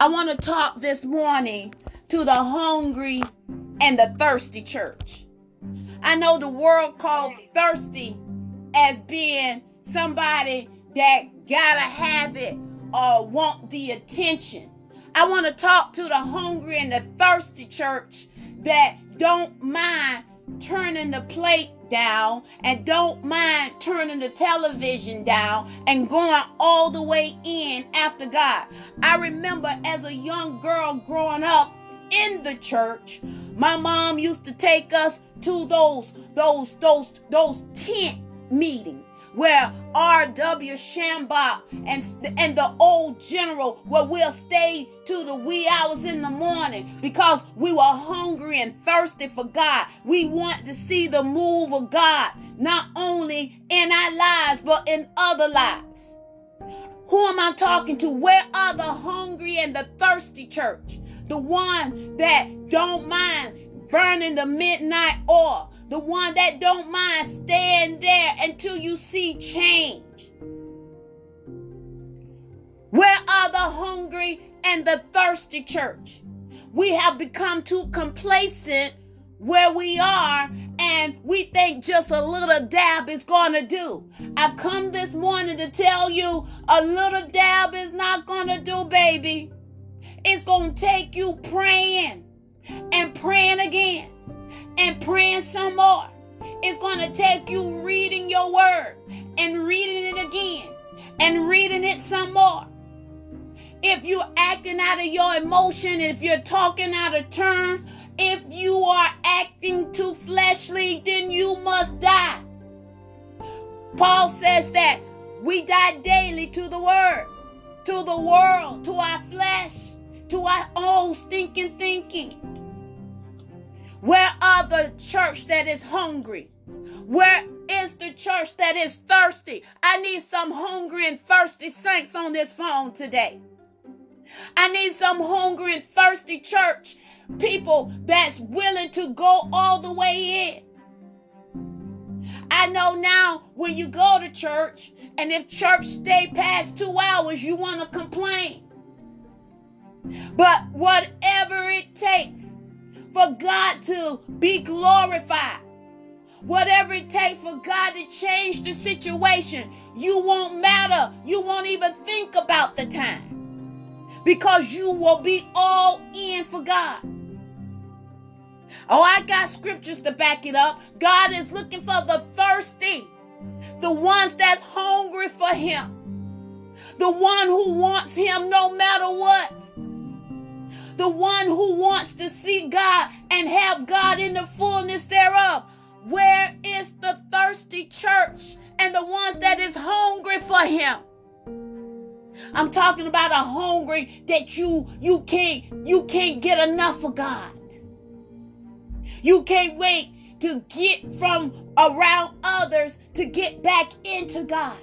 I want to talk this morning to the hungry and the thirsty church. I know the world called thirsty as being somebody that gotta have it or want the attention. I want to talk to the hungry and the thirsty church that don't mind turning the plate down and don't mind turning the television down and going all the way in after God. I remember as a young girl growing up in the church, my mom used to take us to those those those those tent meetings where R.W. Schambach and, and the old general where we'll stay to the wee hours in the morning because we were hungry and thirsty for God. We want to see the move of God, not only in our lives, but in other lives. Who am I talking to? Where are the hungry and the thirsty church? The one that don't mind burning the midnight oil the one that don't mind staying there until you see change. Where are the hungry and the thirsty church? We have become too complacent where we are and we think just a little dab is going to do. I've come this morning to tell you a little dab is not going to do, baby. It's going to take you praying and praying again and praying some more. It's going to take you reading your word and reading it again and reading it some more. If you're acting out of your emotion, if you're talking out of terms, if you are acting too fleshly, then you must die. Paul says that we die daily to the word, to the world, to our flesh, to our own stinking thinking. Where are the church that is hungry? Where is the church that is thirsty? I need some hungry and thirsty saints on this phone today. I need some hungry and thirsty church people that's willing to go all the way in. I know now when you go to church and if church stay past two hours, you want to complain. But whatever it takes, for God to be glorified. Whatever it takes for God to change the situation, you won't matter. You won't even think about the time because you will be all in for God. Oh, I got scriptures to back it up. God is looking for the thirsty, the ones that's hungry for Him, the one who wants Him no matter what the one who wants to see God and have God in the fullness thereof. Where is the thirsty church and the ones that is hungry for him? I'm talking about a hungry that you you can't you can't get enough of God. You can't wait to get from around others to get back into God.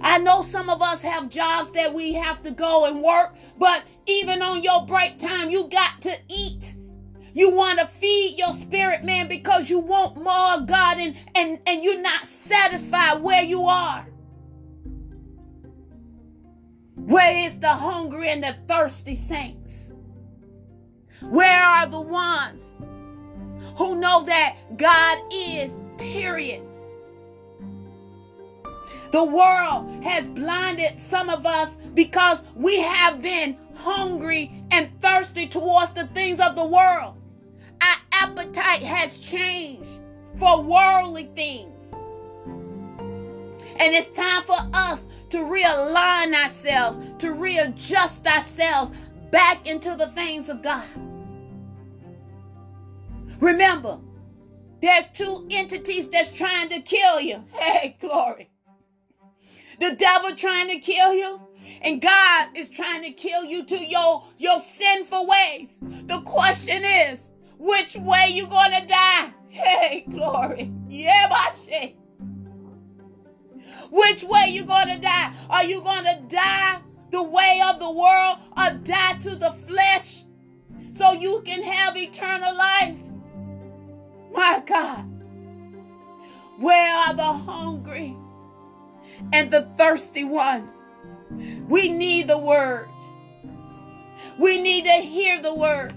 I know some of us have jobs that we have to go and work, but even on your break time, you got to eat. You want to feed your spirit, man, because you want more God and, and, and you're not satisfied where you are. Where is the hungry and the thirsty saints? Where are the ones who know that God is, period? The world has blinded some of us because we have been hungry and thirsty towards the things of the world. Our appetite has changed for worldly things. And it's time for us to realign ourselves, to readjust ourselves back into the things of God. Remember, there's two entities that's trying to kill you. Hey, glory. The devil trying to kill you, and God is trying to kill you to your, your sinful ways. The question is, which way you gonna die? Hey, glory. Yeah, my shit. Which way you gonna die? Are you gonna die the way of the world or die to the flesh so you can have eternal life? My God. Where are the hungry? And the thirsty one. We need the word. We need to hear the word.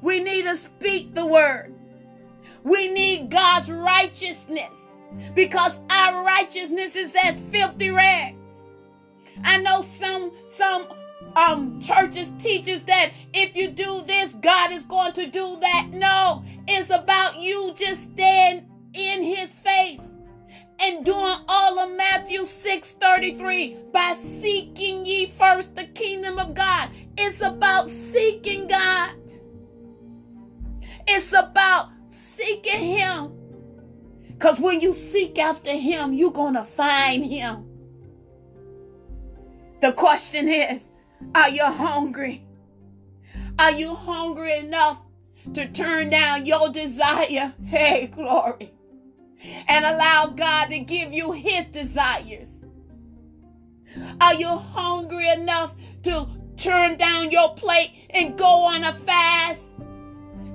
We need to speak the word. We need God's righteousness because our righteousness is as filthy rags. I know some some um churches teaches that if you do this, God is going to do that. No, it's about you just stand in his face and doing all of Matthew 6 33 by seeking ye first the kingdom of God. It's about seeking God. It's about seeking him. Because when you seek after him, you're going to find him. The question is Are you hungry? Are you hungry enough to turn down your desire? Hey, glory. And allow God to give you his desires. Are you hungry enough to turn down your plate and go on a fast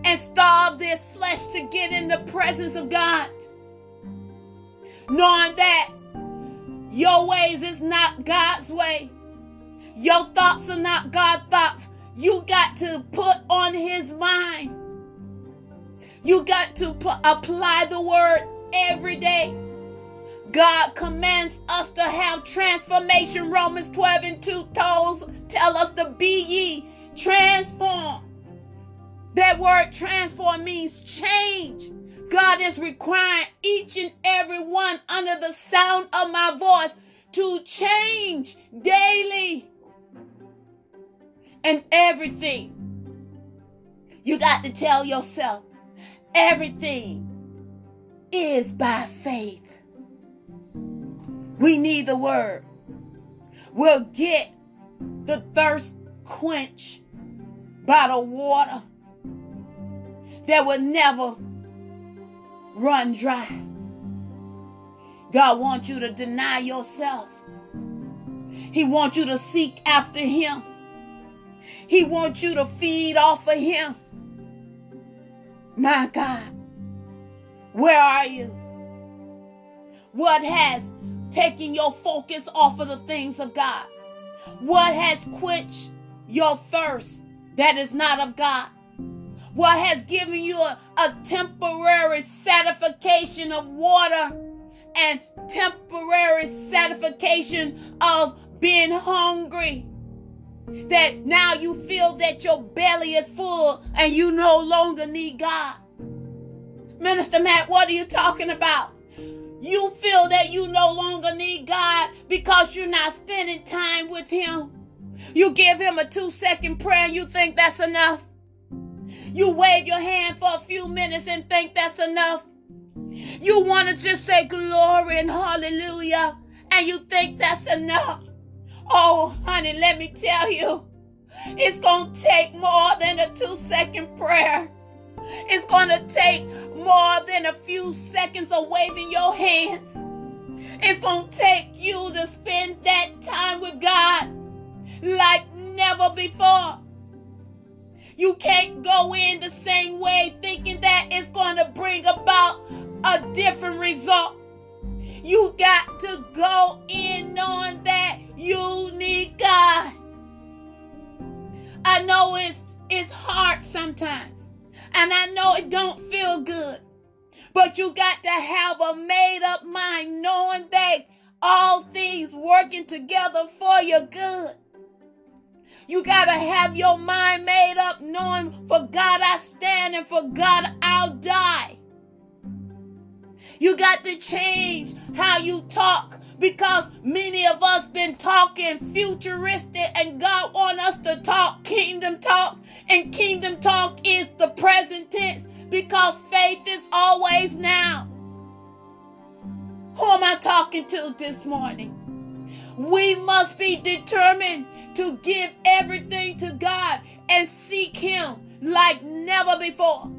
and starve this flesh to get in the presence of God? Knowing that your ways is not God's way. Your thoughts are not God's thoughts. You got to put on his mind. You got to p- apply the word every day. God commands us to have transformation. Romans 12 and 2 tells tell us to be ye transformed. That word transform means change. God is requiring each and every one under the sound of my voice to change daily. And everything. You got to tell yourself everything is by faith. We need the word. We'll get the thirst quenched by the water that will never run dry. God wants you to deny yourself. He wants you to seek after Him. He wants you to feed off of Him. My God, where are you? What has taken your focus off of the things of God? What has quenched your thirst that is not of God? What has given you a, a temporary satisfaction of water and temporary satisfaction of being hungry? That now you feel that your belly is full and you no longer need God. Minister Mack, what are you talking about? You feel that you no longer need God because you're not spending time with Him. You give Him a two second prayer and you think that's enough. You wave your hand for a few minutes and think that's enough. You want to just say glory and hallelujah and you think that's enough. Oh, honey, let me tell you, it's going to take more than a two second prayer. It's going to take more than a few seconds of waving your hands. It's going to take you to spend that time with God like never before. You can't go in the same way thinking that it's going to bring about a different result. You got to go in knowing that you need God. I know it's it's hard sometimes. And I know it don't feel good. But you got to have a made up mind knowing that all things working together for your good. You got to have your mind made up knowing for God I stand and for God I'll die. You got to change how you talk because many of us been talking futuristic and God want us to talk kingdom talk and kingdom talk is the present tense because faith is always now. Who am I talking to this morning? We must be determined to give everything to God and seek Him like never before.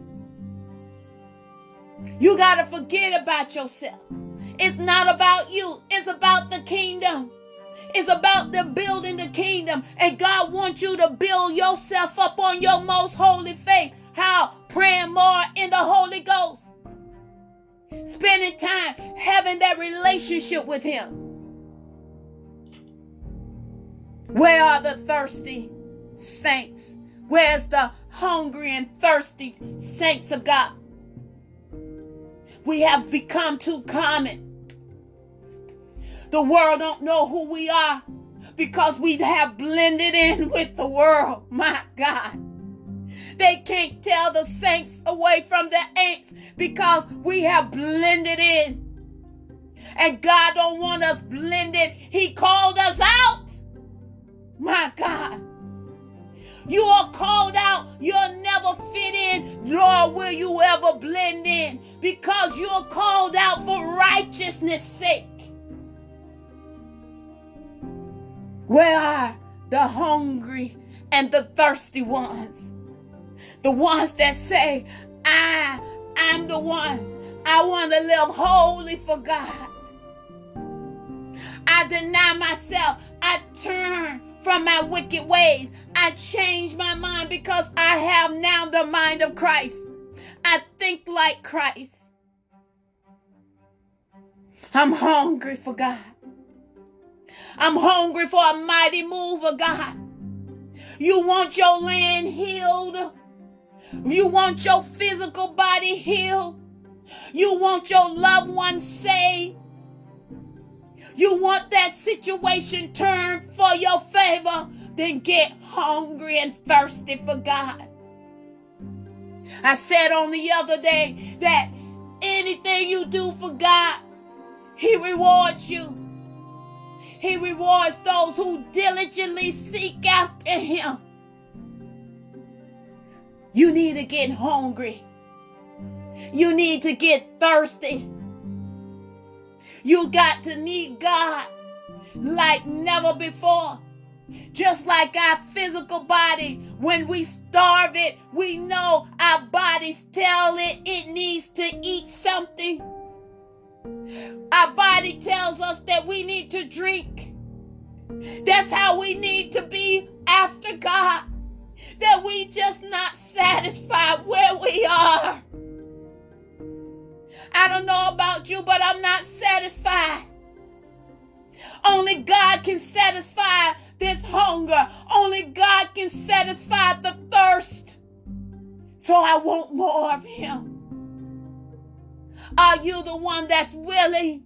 You got to forget about yourself. It's not about you, it's about the kingdom. It's about the building the kingdom. And God wants you to build yourself up on your most holy faith. How? Praying more in the Holy Ghost. Spending time having that relationship with Him. Where are the thirsty? saints? Where's the hungry and thirsty saints of God? We have become too common. The world don't know who we are because we have blended in with the world. My God. They can't tell the saints away from the ain'ts because we have blended in. And God don't want us blended. He called us out. My God. You are called out. You'll never fit in, nor will you ever blend in because you're called out for righteousness' sake. Where are the hungry and the thirsty ones? The ones that say, I, I'm the one. I want to live holy for God. I deny myself. I turn from my wicked ways. I change my mind because I have now the mind of Christ. I think like Christ. I'm hungry for God. I'm hungry for a mighty move of God. You want your land healed. You want your physical body healed. You want your loved ones saved. You want that situation turned for your favor. Then get hungry and thirsty for God. I said on the other day that anything you do for God, He rewards you. He rewards those who diligently seek after Him. You need to get hungry. You need to get thirsty. You got to need God like never before. Just like our physical body, when we starve it, we know our bodies tell it it needs to eat something. Our body tells us that we need to drink. That's how we need to be after God. That we just not satisfied where we are. I don't know about you, but I'm not satisfied. Only God can satisfy this hunger. Only God can satisfy the thirst. So I want more of Him. Are you the one that's willing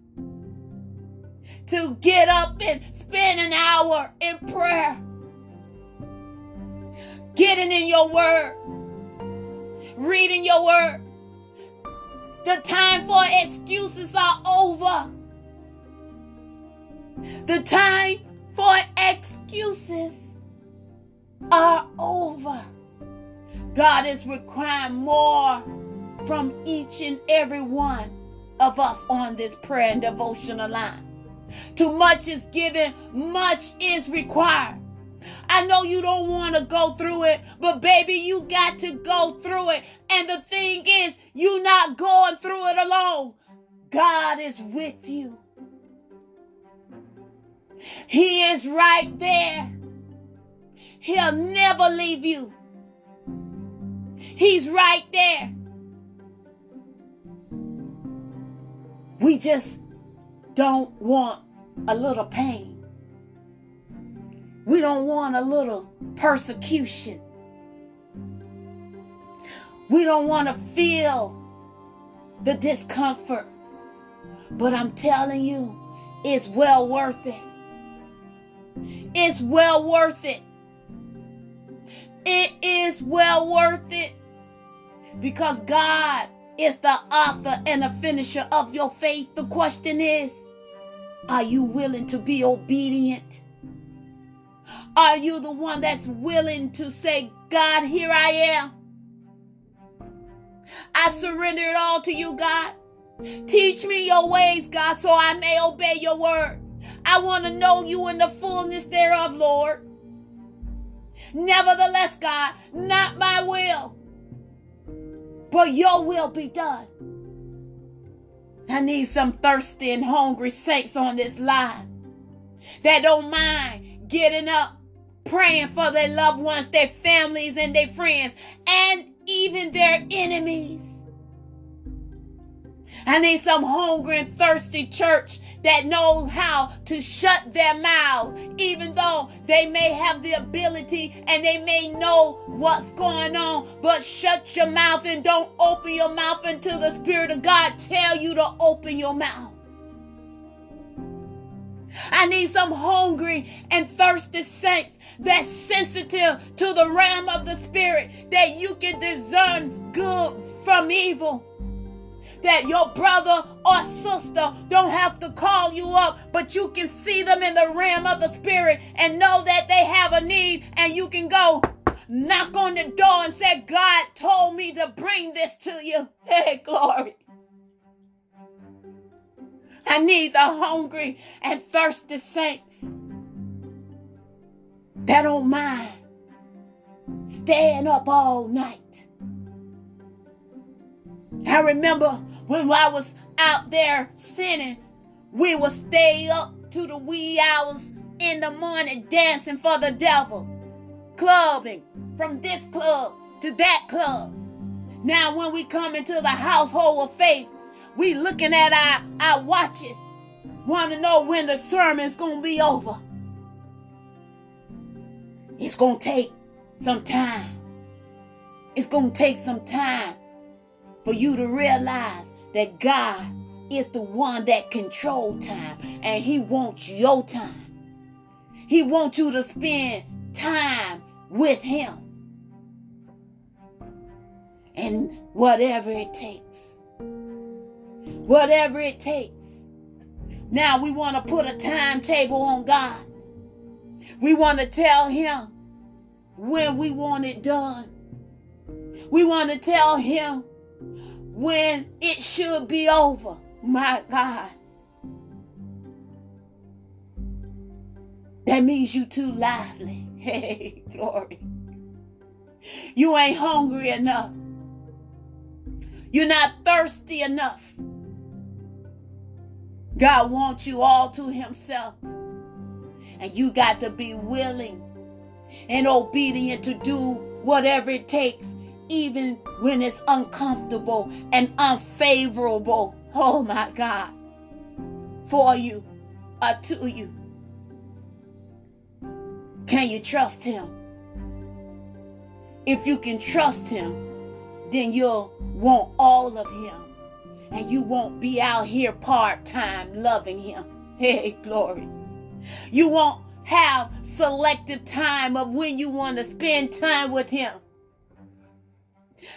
to get up and spend an hour in prayer? Getting in your word, reading your word. The time for excuses are over. The time for excuses are over. God is requiring more from each and every one of us on this prayer and devotional line. Too much is given, much is required. I know you don't want to go through it, but baby, you got to go through it. And the thing is, you're not going through it alone. God is with you. He is right there. He'll never leave you. He's right there. We just don't want a little pain. We don't want a little persecution. We don't want to feel the discomfort. But I'm telling you, it's well worth it. It's well worth it. It is well worth it because God is the author and the finisher of your faith. The question is, are you willing to be obedient? Are you the one that's willing to say, God, here I am? I surrender it all to you, God. Teach me your ways, God, so I may obey your word. I want to know you in the fullness thereof, Lord. Nevertheless, God, not my will, but your will be done. I need some thirsty and hungry saints on this line that don't mind getting up, praying for their loved ones, their families, and their friends, and even their enemies. I need some hungry and thirsty church that knows how to shut their mouth, even though they may have the ability and they may know what's going on. But shut your mouth and don't open your mouth until the Spirit of God tell you to open your mouth. I need some hungry and thirsty saints that's sensitive to the realm of the Spirit that you can discern good from evil that your brother or sister don't have to call you up, but you can see them in the realm of the spirit and know that they have a need, and you can go knock on the door and say, God told me to bring this to you. Hey, glory. I need the hungry and thirsty saints that don't mind staying up all night. I remember when I was out there sinning, we would stay up to the wee hours in the morning dancing for the devil, clubbing from this club to that club. Now, when we come into the household of faith, we looking at our, our watches, want to know when the sermon's to be over. It's to take some time. It's to take some time for you to realize that God is the one that controls time and he wants your time. He wants you to spend time with him. And whatever it takes. Whatever it takes. Now we want to put a timetable on God. We want to tell him when we want it done. We want to tell him when it should be over. My God. That means you too lively. Hey, glory. You ain't hungry enough. You're not thirsty enough. God wants you all to Himself. And you got to be willing and obedient to do whatever it takes even when it's uncomfortable and unfavorable. Oh my God. For you or to you. Can you trust him? If you can trust him, then you'll want all of him. And you won't be out here part time loving him. Hey, glory. You won't have selective time of when you want to spend time with him.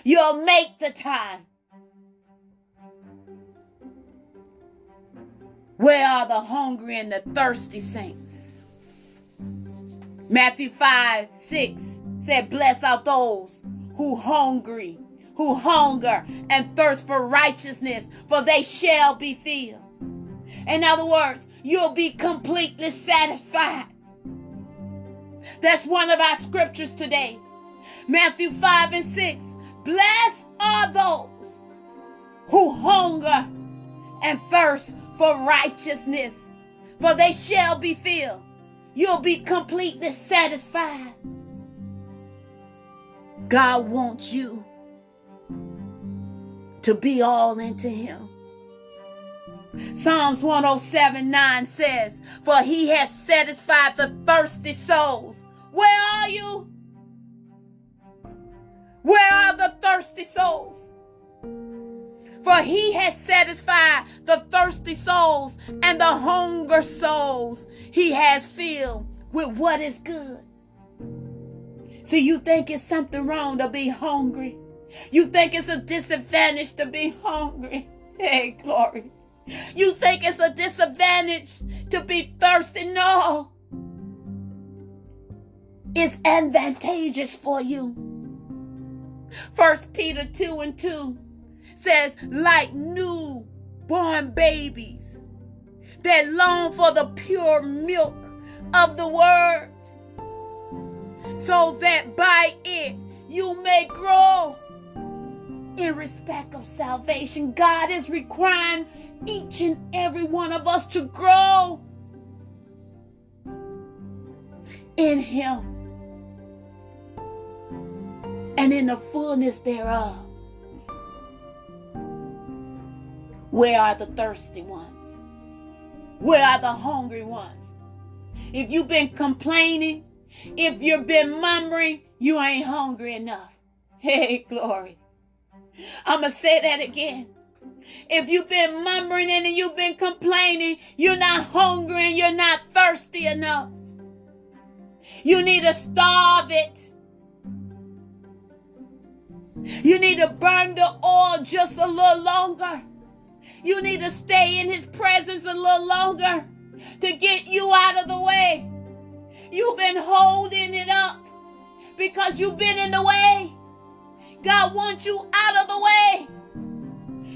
You'll make the time. Where are the hungry and the thirsty saints? Matthew 5 6 said, Bless out those who hungry, who hunger and thirst for righteousness, for they shall be filled. In other words, you'll be completely satisfied. That's one of our scriptures today. Matthew 5 and 6. Blessed are those who hunger and thirst for righteousness, for they shall be filled. You'll be completely satisfied. God wants you to be all into Him. Psalms 107 9 says, For He has satisfied the thirsty souls. Where are you? Where are the thirsty souls? For he has satisfied the thirsty souls and the hunger souls he has filled with what is good. See, you think it's something wrong to be hungry. You think it's a disadvantage to be hungry. Hey, glory. You think it's a disadvantage to be thirsty. No. It's advantageous for you. First Peter 2 and 2 says, like newborn babies that long for the pure milk of the word, so that by it you may grow in respect of salvation. God is requiring each and every one of us to grow in Him and in the fullness thereof. Where are the thirsty ones? Where are the hungry ones? If you've been complaining, if you've been murmuring, you ain't hungry enough. Hey, glory. I'm going to say that again. If you've been murmuring and you've been complaining, you're not hungry and you're not thirsty enough. You need to starve it. You need to burn the oil just a little longer. You need to stay in his presence a little longer to get you out of the way. You've been holding it up because you've been in the way. God wants you out of the way.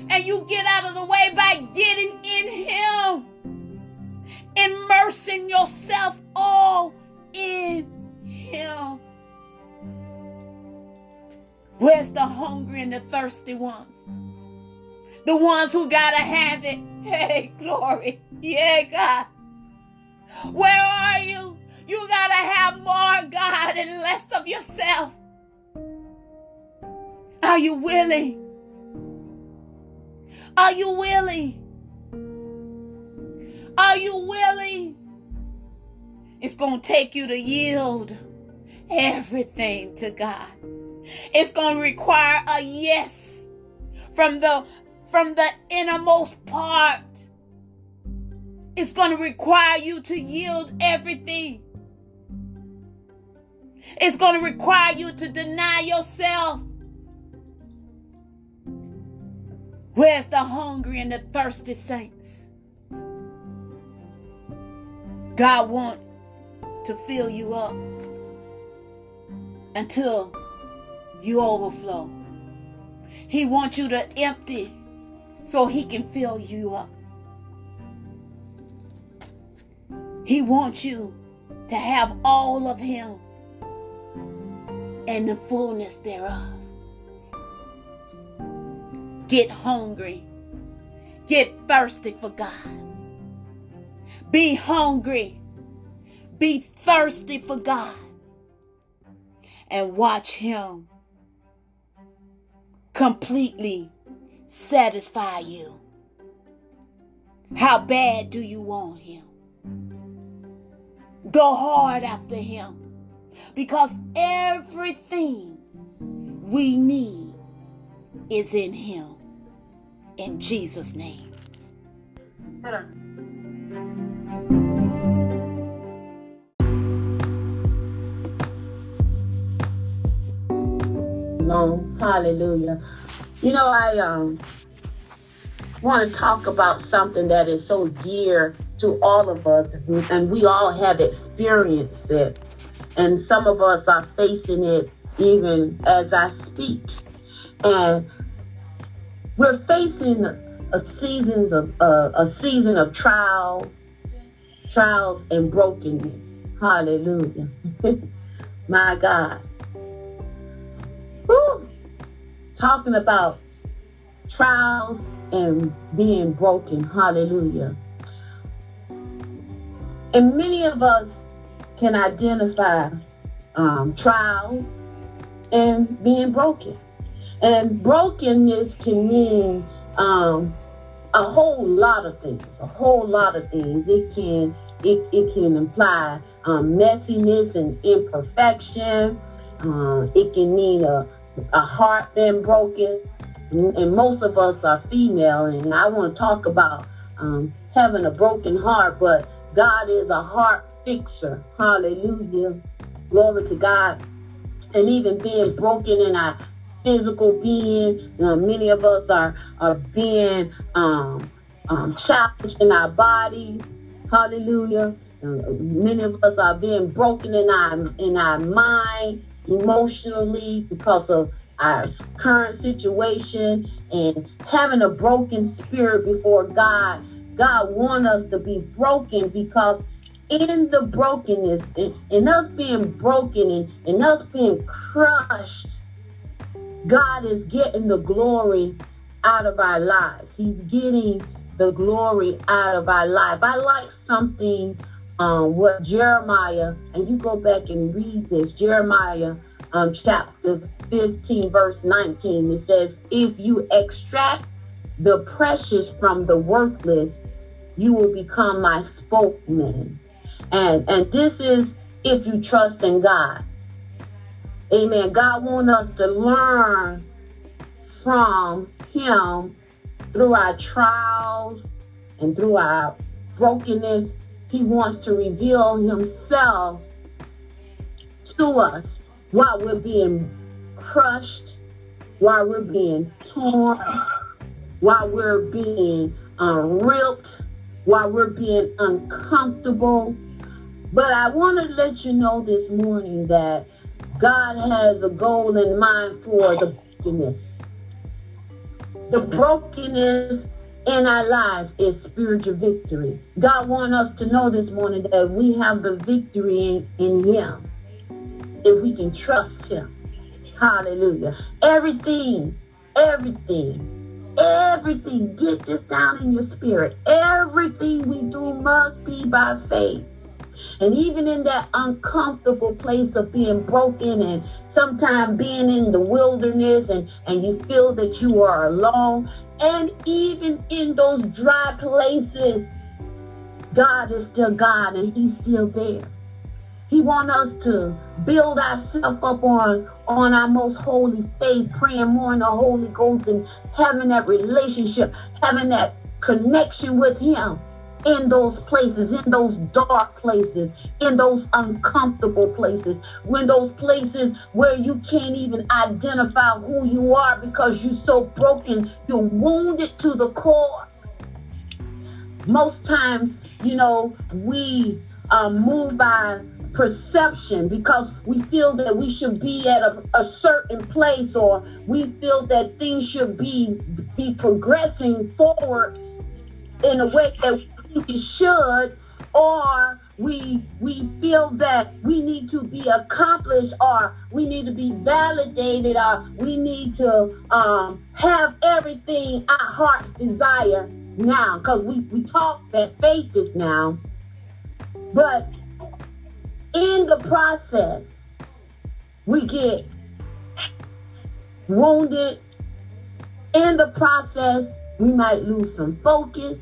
And you get out of the way by getting in Him, immersing yourself all in Him. Where's the hungry and the thirsty ones? The ones who gotta have it. Hey, glory. Yeah, God. Where are you? You gotta have more God and less of yourself. Are you willing? Are you willing? Are you willing? It's going to take you to yield everything to God. It's going to require a yes from the from the innermost part. It's going to require you to yield everything. It's going to require you to deny yourself. Where's the hungry and the thirsty saints? God wants to fill you up until you overflow. He wants you to empty so he can fill you up. He wants you to have all of him and the fullness thereof. Get hungry. Get thirsty for God. Be hungry. Be thirsty for God. And watch Him completely satisfy you. How bad do you want Him? Go hard after Him because everything we need is in Him. In Jesus' name. No, hallelujah. You know, I um want to talk about something that is so dear to all of us, and we all have experienced it, and some of us are facing it even as I speak. And we're facing a seasons of uh, a season of trial, trials and brokenness. Hallelujah. My God. Talking about trials and being broken. Hallelujah. And many of us can identify um, trials and being broken. And brokenness can mean um, a whole lot of things. A whole lot of things. It can it, it can imply um, messiness and imperfection. Uh, it can mean a, a heart being broken. And, most of us are female, and I want to talk about um, having a broken heart, but God is a heart fixer. Hallelujah. Glory to God. And even being broken in our physical being. Uh, many of us are are being um, um, challenged in our bodies. Hallelujah. Uh, many of us are being broken in our in our mind emotionally because of our current situation and having a broken spirit before God. God wants us to be broken because in the brokenness, in, in us being broken and in us being crushed God is getting the glory out of our lives. He's getting the glory out of our life. I like something um, what Jeremiah, and you go back and read this, Jeremiah um, chapter 15, verse 19. It says, If you extract the precious from the worthless, you will become my spokesman. And and this is if you trust in God. Amen. God wants us to learn from him through our trials and through our brokenness. He wants to reveal himself to us while we're being crushed, while we're being torn, while we're being uh, ripped, while we're being uncomfortable. But I want to let you know this morning that God has a goal in mind for the brokenness. The brokenness in our lives is spiritual victory. God wants us to know this morning that we have the victory in, in Him if we can trust Him. Hallelujah. Everything, everything, everything, get this down in your spirit. Everything we do must be by faith. And even in that uncomfortable place of being broken and sometimes being in the wilderness and, and you feel that you are alone, and even in those dry places, God is still God and He's still there. He wants us to build ourselves up on, on our most holy faith, praying more in the Holy Ghost and having that relationship, having that connection with Him in those places, in those dark places, in those uncomfortable places, when those places where you can't even identify who you are because you're so broken, you're wounded to the core. Most times, you know, we uh, move by perception because we feel that we should be at a, a, certain place or we feel that things should be be progressing forward in a way that we should or we we feel that we need to be accomplished or we need to be validated or we need to um, have everything our hearts desire now because we, we talk that is now. But in the process we get wounded. In the process we might lose some focus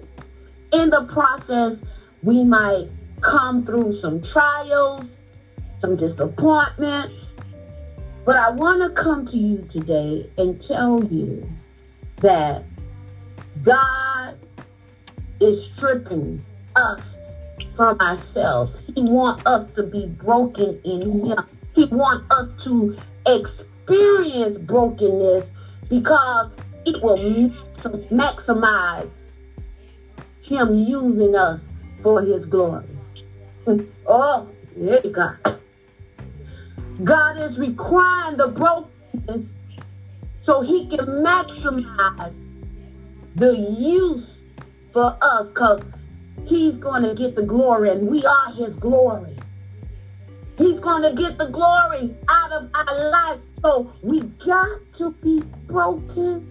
in the process, we might come through some trials, some disappointments. But I want to come to you today and tell you that God is stripping us from ourselves. He wants us to be broken in Him. He wants us to experience brokenness because it will maximize him using us for his glory. oh, there you go. God is requiring the brokenness so he can maximize the use for us because he's going to get the glory and we are his glory. He's going to get the glory out of our life. So we got to be broken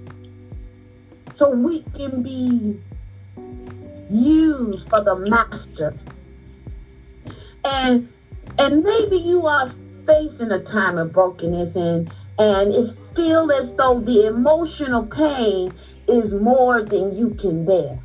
so we can be used for the master. And and maybe you are facing a time of brokenness and and it feels as though the emotional pain is more than you can bear.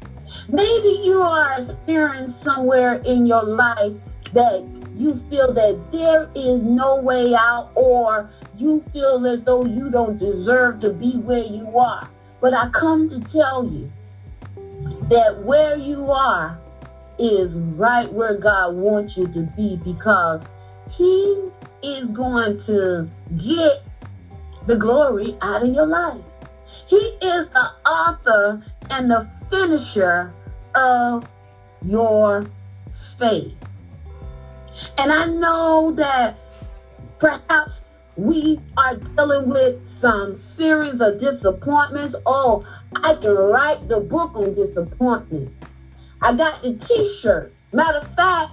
Maybe you are experiencing somewhere in your life that you feel that there is no way out or you feel as though you don't deserve to be where you are. But I come to tell you that where you are is right where God wants you to be because He is going to get the glory out of your life. He is the author and the finisher of your faith. And I know that perhaps we are dealing with some series of disappointments. Oh, I can write the book on disappointment. I got the t-shirt. Matter of fact,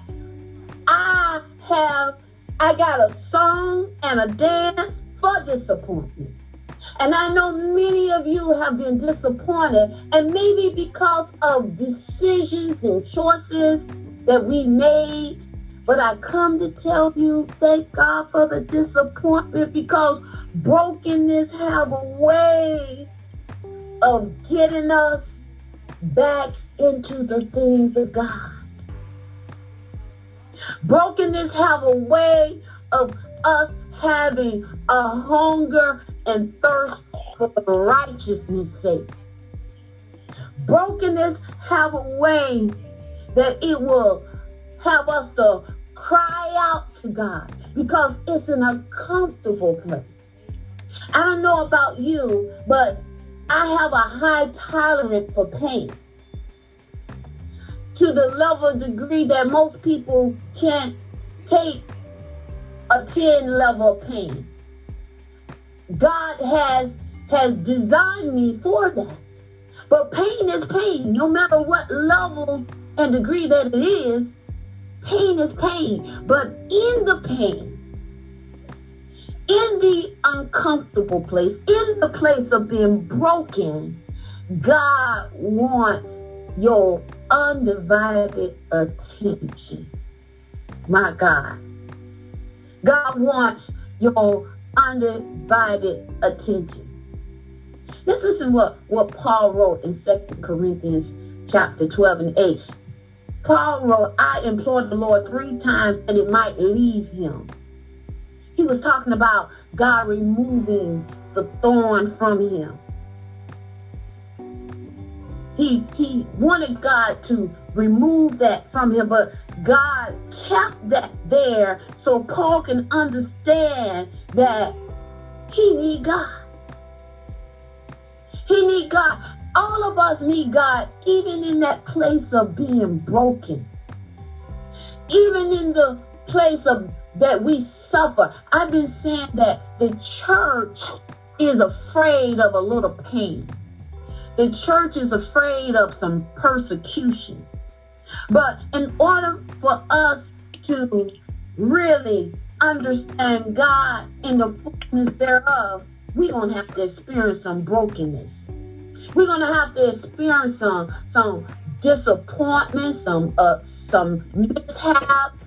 I have I got a song and a dance for disappointment. And I know many of you have been disappointed, and maybe because of decisions and choices that we made. But I come to tell you, thank God for the disappointment because brokenness have a way of getting us back into the things of God. Brokenness have a way of us having a hunger and thirst for righteousness' sake. Brokenness have a way that it will have us to cry out to God because it's an uncomfortable place. I don't know about you, but I have a high tolerance for pain to the level degree that most people can't take a 10 level pain. God has has designed me for that. But pain is pain, no matter what level and degree that it is. Pain is pain. But in the pain, in the uncomfortable place, in the place of being broken, God wants your undivided attention. My God. God wants your undivided attention. Let's listen what, what Paul wrote in 2 Corinthians chapter 12 and 8. Paul wrote, I implored the Lord three times that it might leave him. He was talking about God removing the thorn from him. He he wanted God to remove that from him, but God kept that there so Paul can understand that he need God. He need God. All of us need God, even in that place of being broken. Even in the place of that we suffer. I've been saying that the church is afraid of a little pain. The church is afraid of some persecution. But in order for us to really understand God in the fullness thereof, we're going to have to experience some brokenness. We're going to have to experience some some disappointment, some uh, some mishap,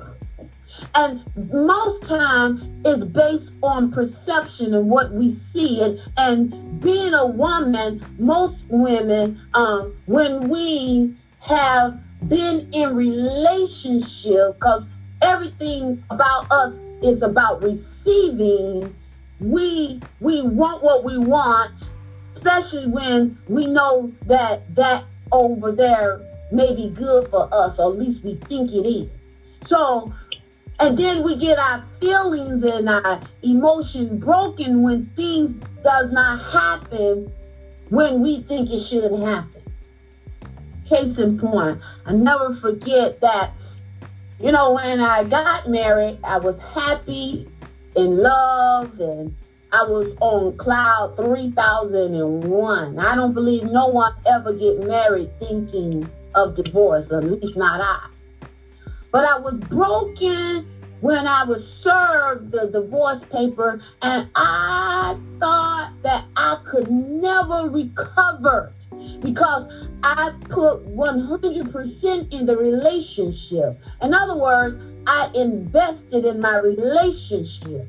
and most times it's based on perception and what we see. And, and being a woman, most women, um, when we have been in relationship, because everything about us is about receiving, we we want what we want, especially when we know that that over there may be good for us, or at least we think it is. So and then we get our feelings and our emotions broken when things does not happen when we think it should happen. Case in point, I never forget that, you know, when I got married, I was happy, in love, and I was on cloud 3001. I don't believe no one ever get married thinking of divorce, at least not I. But I was broken when I was served the divorce paper, and I thought that I could never recover because I put 100% in the relationship. In other words, I invested in my relationship.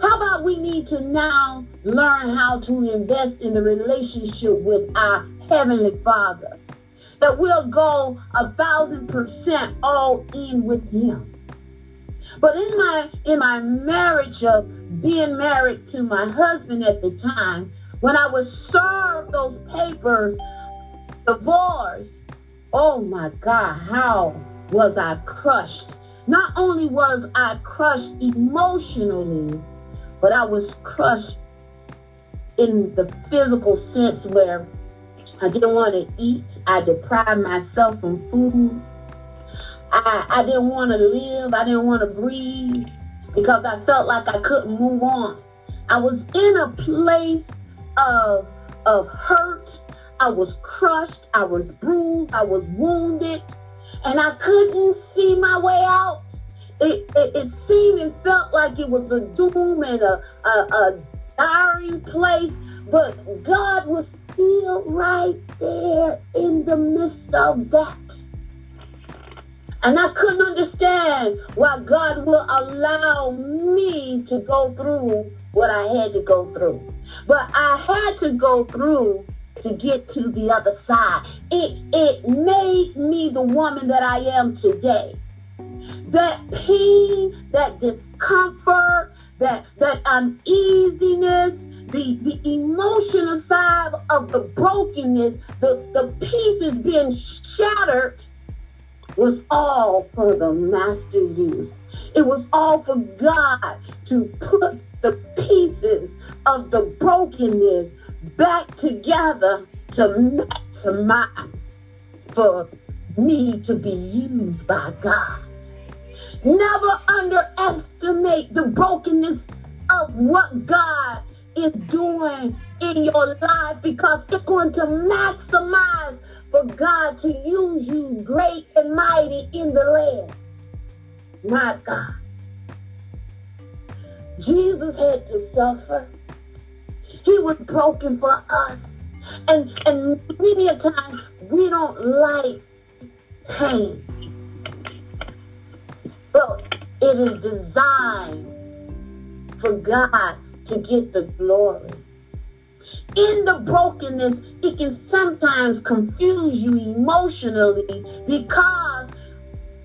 How about we need to now learn how to invest in the relationship with our Heavenly Father? That we'll go a thousand percent all in with Him. But in my in my marriage of being married to my husband at the time, when I was served those papers, divorce, oh my God, how was I crushed? Not only was I crushed emotionally, but I was crushed in the physical sense where I didn't want to eat. I deprived myself from food. I, I didn't want to live. I didn't want to breathe because I felt like I couldn't move on. I was in a place of, of hurt. I was crushed. I was bruised. I was wounded. And I couldn't see my way out. It, it, it seemed and felt like it was a doom and a, a, a dying place. But God was still right there in the midst of that. And I couldn't understand why God will allow me to go through what I had to go through. But I had to go through to get to the other side. It, it made me the woman that I am today. That pain, that discomfort, that, that uneasiness, the, the emotional side of the brokenness, the, the pieces being shattered was all for the master use. It was all for God to put the pieces of the brokenness back together to maximize for me to be used by God. Never underestimate the brokenness of what God is doing in your life because it's going to maximize for God to use you great and mighty in the land. My God. Jesus had to suffer. He was broken for us. And and many a time we don't like pain. But it is designed for God to get the glory. In the brokenness, it can sometimes confuse you emotionally because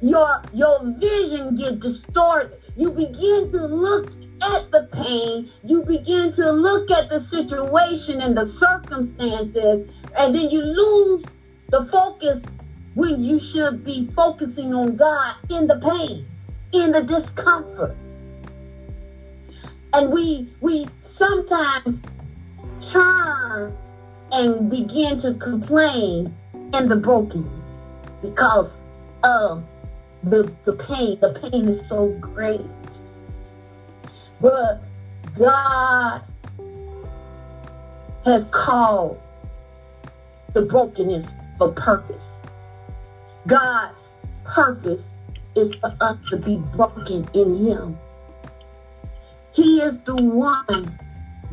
your your vision gets distorted. You begin to look at the pain, you begin to look at the situation and the circumstances, and then you lose the focus when you should be focusing on God in the pain, in the discomfort. And we we sometimes turn and begin to complain in the brokenness because of the, the pain. The pain is so great. But God has called the brokenness for purpose. God's purpose is for us to be broken in Him. He is the one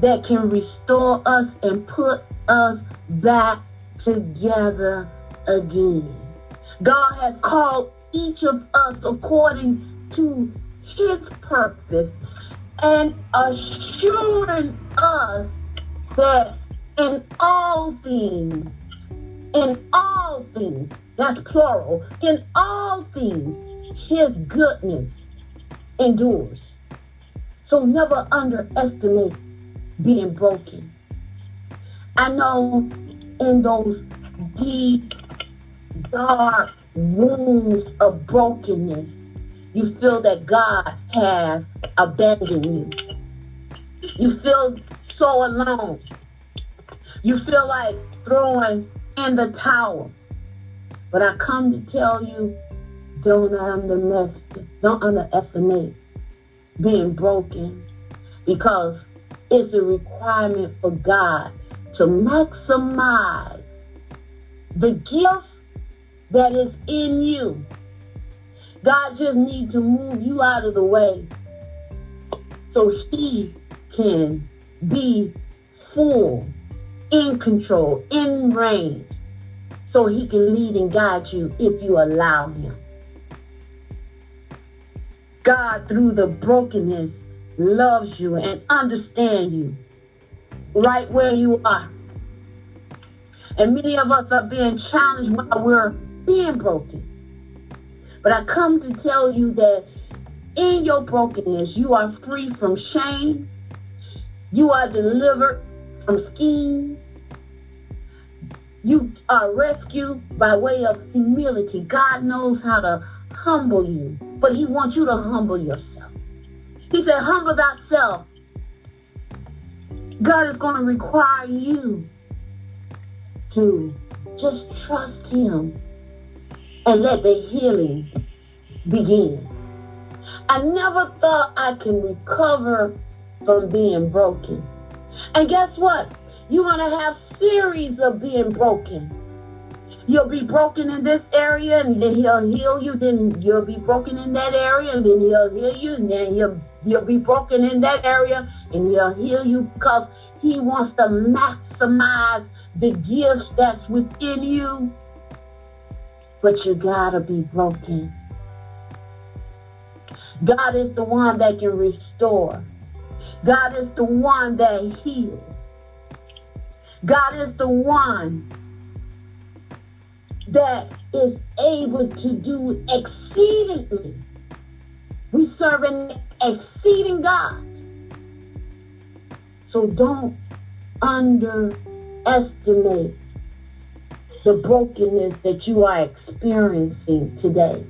that can restore us and put us back together again. God has called each of us according to His purpose and assuring us that in all things, in all things, that's plural, in all things, his goodness endures. So never underestimate being broken. I know in those deep, dark wounds of brokenness, you feel that God has abandoned you. You feel so alone. You feel like throwing in the towel. But I come to tell you, don't underestimate, don't underestimate being broken because it's a requirement for God to maximize the gift that is in you God just needs to move you out of the way so he can be full, in control, in range, so he can lead and guide you if you allow him. God, through the brokenness, loves you and understands you right where you are. And many of us are being challenged while we're being broken. But I come to tell you that in your brokenness, you are free from shame. You are delivered from schemes. You are rescued by way of humility. God knows how to humble you, but He wants you to humble yourself. He said, Humble thyself. God is going to require you to just trust Him and let the healing begin. I never thought I can recover from being broken. And guess what? You're going to have series of being broken. You'll be broken in this area, and then he'll heal you. Then you'll be broken in that area, and then he'll heal you. And then he'll, you'll be broken in that area, and he'll heal you because he wants to maximize the gifts that's within you but you gotta be broken God is the one that can restore. God is the one that heals. God is the one that is able to do exceedingly. We serve an exceeding God. So don't underestimate the brokenness that you are experiencing today.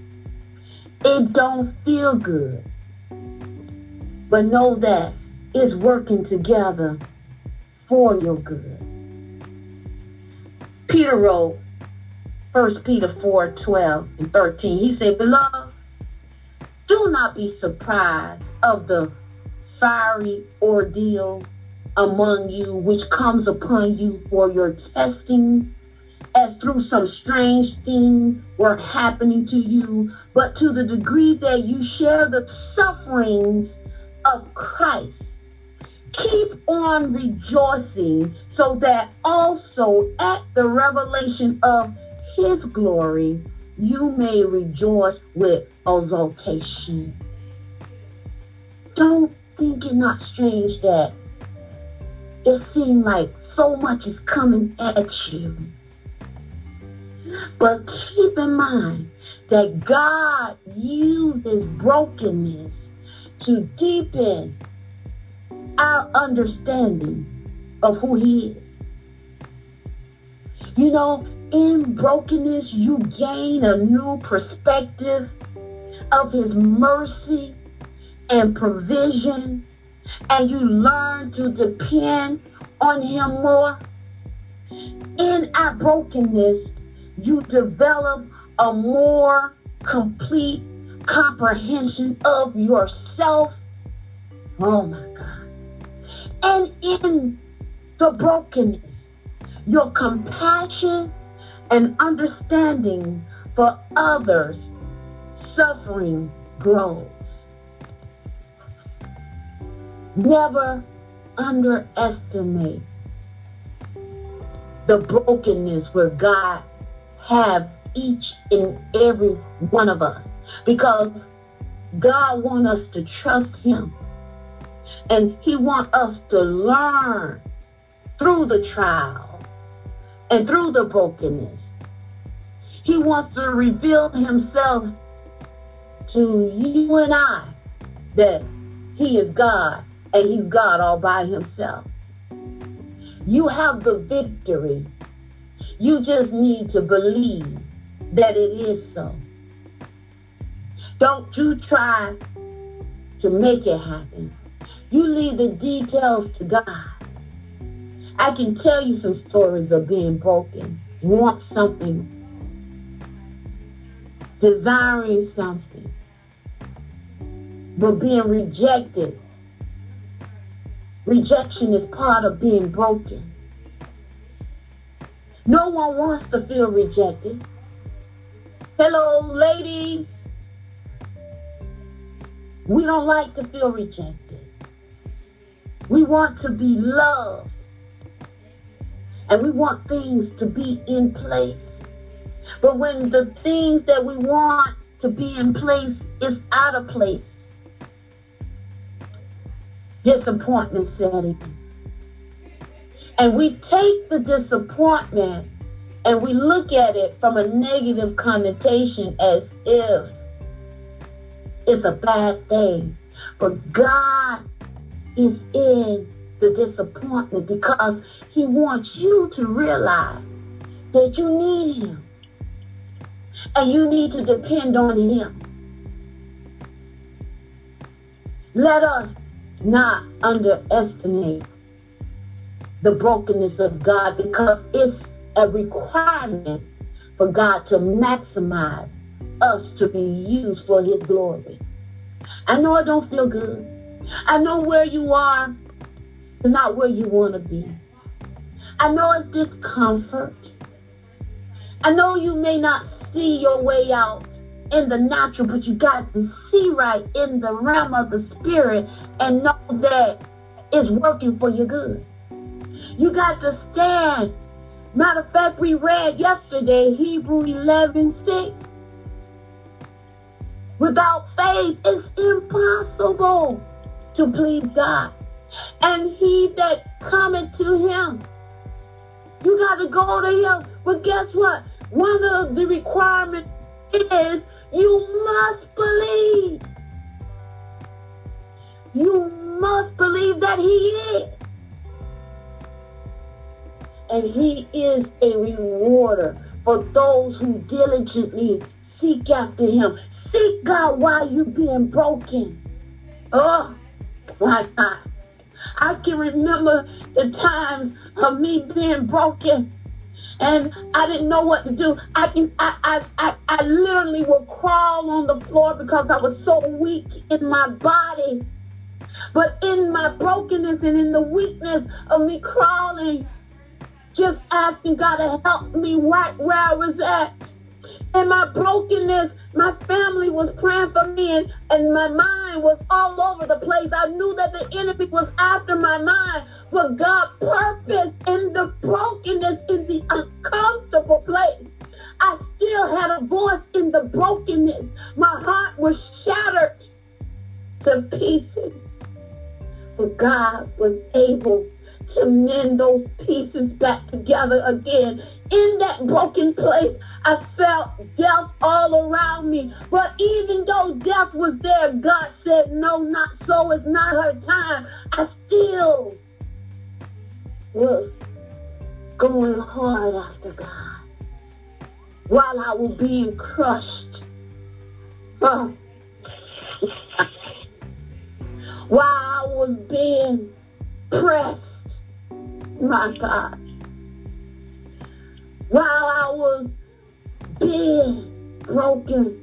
It don't feel good. But know that it's working together for your good. Peter wrote, 1 Peter 4 12 and 13. He said, Beloved, do not be surprised of the fiery ordeal among you which comes upon you for your testing as through some strange thing were happening to you, but to the degree that you share the sufferings of Christ. Keep on rejoicing so that also at the revelation of his glory you may rejoice with exultation. Don't think it's not strange that it seems like so much is coming at you. But keep in mind that God uses brokenness to deepen our understanding of who He is. You know, in brokenness, you gain a new perspective of His mercy and provision, and you learn to depend on Him more. In our brokenness, you develop a more complete comprehension of yourself. Oh my God. And in the brokenness, your compassion and understanding for others suffering grows. Never underestimate the brokenness where God have each and every one of us because God wants us to trust him and he wants us to learn through the trial and through the brokenness. He wants to reveal himself to you and I that he is God and he's God all by himself. You have the victory you just need to believe that it is so. Don't you try to make it happen. You leave the details to God. I can tell you some stories of being broken, want something, desiring something, but being rejected. Rejection is part of being broken. No one wants to feel rejected. Hello, ladies. We don't like to feel rejected. We want to be loved. And we want things to be in place. But when the things that we want to be in place is out of place, disappointment set in. And we take the disappointment and we look at it from a negative connotation as if it's a bad thing. But God is in the disappointment because He wants you to realize that you need Him. And you need to depend on Him. Let us not underestimate the brokenness of God because it's a requirement for God to maximize us to be used for His glory. I know it don't feel good. I know where you are not where you want to be. I know it's discomfort. I know you may not see your way out in the natural, but you got to see right in the realm of the spirit and know that it's working for your good. You got to stand. Matter of fact, we read yesterday Hebrew 11 6. Without faith, it's impossible to please God. And he that cometh to him, you got to go to him. But guess what? One of the requirements is you must believe. You must believe that he is. And he is a rewarder for those who diligently seek after him. Seek God while you're being broken. Oh, my God. I can remember the times of me being broken and I didn't know what to do. I can I, I, I, I literally would crawl on the floor because I was so weak in my body. But in my brokenness and in the weakness of me crawling, just asking God to help me right where I was at. In my brokenness, my family was praying for me, and, and my mind was all over the place. I knew that the enemy was after my mind, but God purpose in the brokenness, in the uncomfortable place. I still had a voice in the brokenness. My heart was shattered to pieces. But God was able to mend those pieces back together again. In that broken place, I felt death all around me. But even though death was there, God said, No, not so. It's not her time. I still was going hard after God while I was being crushed. while I was being pressed my God. While I was being broken,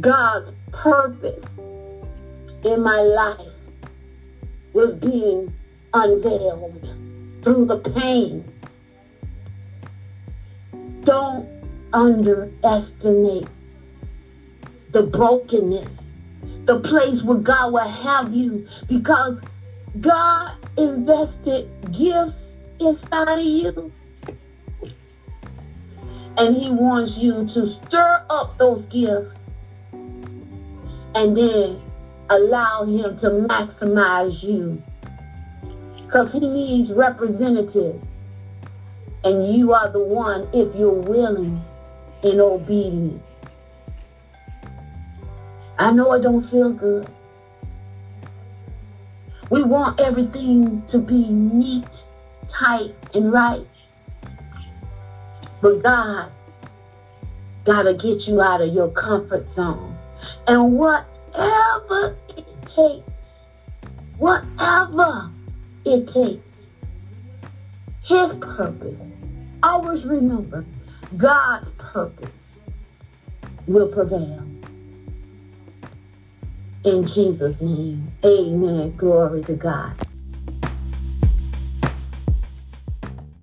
God's purpose in my life was being unveiled through the pain. Don't underestimate the brokenness, the place where God will have you because God invested gifts inside of you. And he wants you to stir up those gifts and then allow him to maximize you. Because he needs representatives. And you are the one if you're willing and obedient. I know it don't feel good. We want everything to be neat, tight, and right. But God got to get you out of your comfort zone. And whatever it takes, whatever it takes, His purpose, always remember, God's purpose will prevail. In Jesus' name, amen. Glory to God.